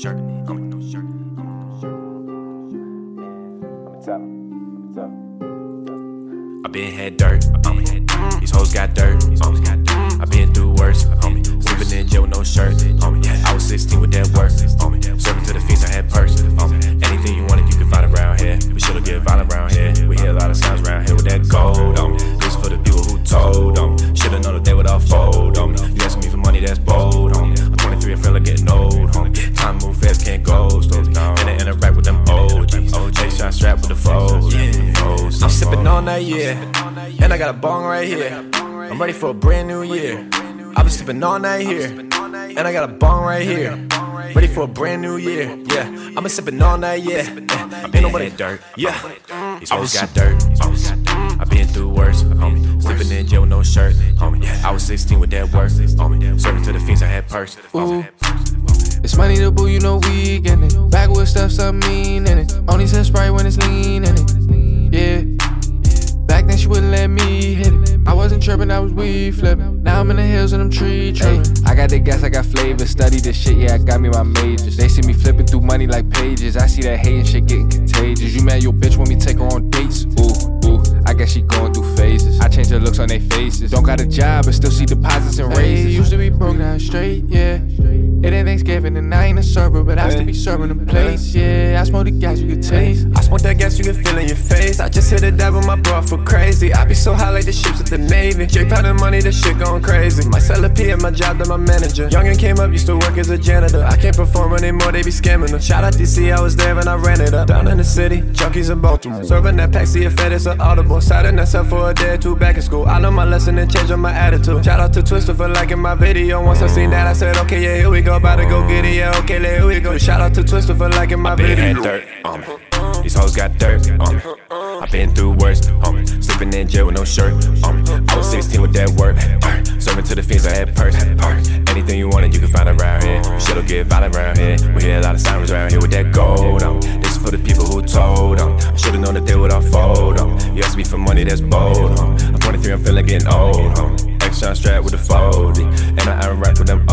shirt. I'm with no shirt. I'm with no shirt. I been had dirt. I dirt. These hoes got dirt. Move fast, can't go slowly. And I interact with them OGs. OJ shot strapped with the fold. I'm sipping on that, yeah. And I got a bong right here. I'm ready for a brand new year. I've been sipping on that here. And I got a bong right here. Ready for a brand new year. Yeah, I've been sipping on that, yeah. Ain't nobody dirt. Yeah, these hoes got dirt. Homie. I been through worse, homie. Sleeping in jail with no shirt, homie. I was 16 with that work, homie. Serving to the fiends, I had purse. Ooh. It's Money the Bull, you know we getting it. Backwoods stuff, some mean in it. Only says Sprite when it's lean in it. Yeah. Back then she wouldn't let me hit it. I wasn't tripping, I was weed flipping. Now I'm in the hills and I'm tree tripping. I got the gas, I got flavor. Study this shit, yeah, I got me my majors. They see me flipping through money like pages. I see that hating shit getting contagious. You mad your bitch want me take her on dates? Ooh, guess she going through phases. I change the looks on their faces. Don't got a job, but still see deposits and raises. Hey, used to be broke down straight, yeah. It ain't Thanksgiving and I ain't a server, but I still be serving the place, Yeah, I smoke the gas you can taste. I smoke that gas I just hit a dab with my bro for crazy. I be so high like the ships at the Navy. J pounding money, this shit going crazy. My seller P at my job than my manager. Youngin' came up, used to work as a janitor. I can't perform anymore, they be scamming them. Shout out DC, I was there when I ran it up. Down in the city, junkies in Baltimore. Serving that pack, see if fed it's an audible. Siding that for a day or two back in school. I know my lesson and change on my attitude. Shout out to Twister for liking my video. Once I seen that, I said, okay, yeah, here we go. About to go get it, yeah, okay, here we go. Shout out to Twister for liking my video. Dirt on me. These hoes got dirt um. me. I been through worse, homie. Sleeping in jail with no shirt me. I was 16 with that work. Uh, serving to the fiends, I had purse. Uh, anything you wanted, you can find around here. Shit'll get violent around here. We hear a lot of sirens around here with that gold on. This is for the people who told on. Should've known that they would all fold on. You ask me for money, that's bold, homie. I'm 23, I'm feeling getting old, homie. Extra strapped with a 40. And I rap with them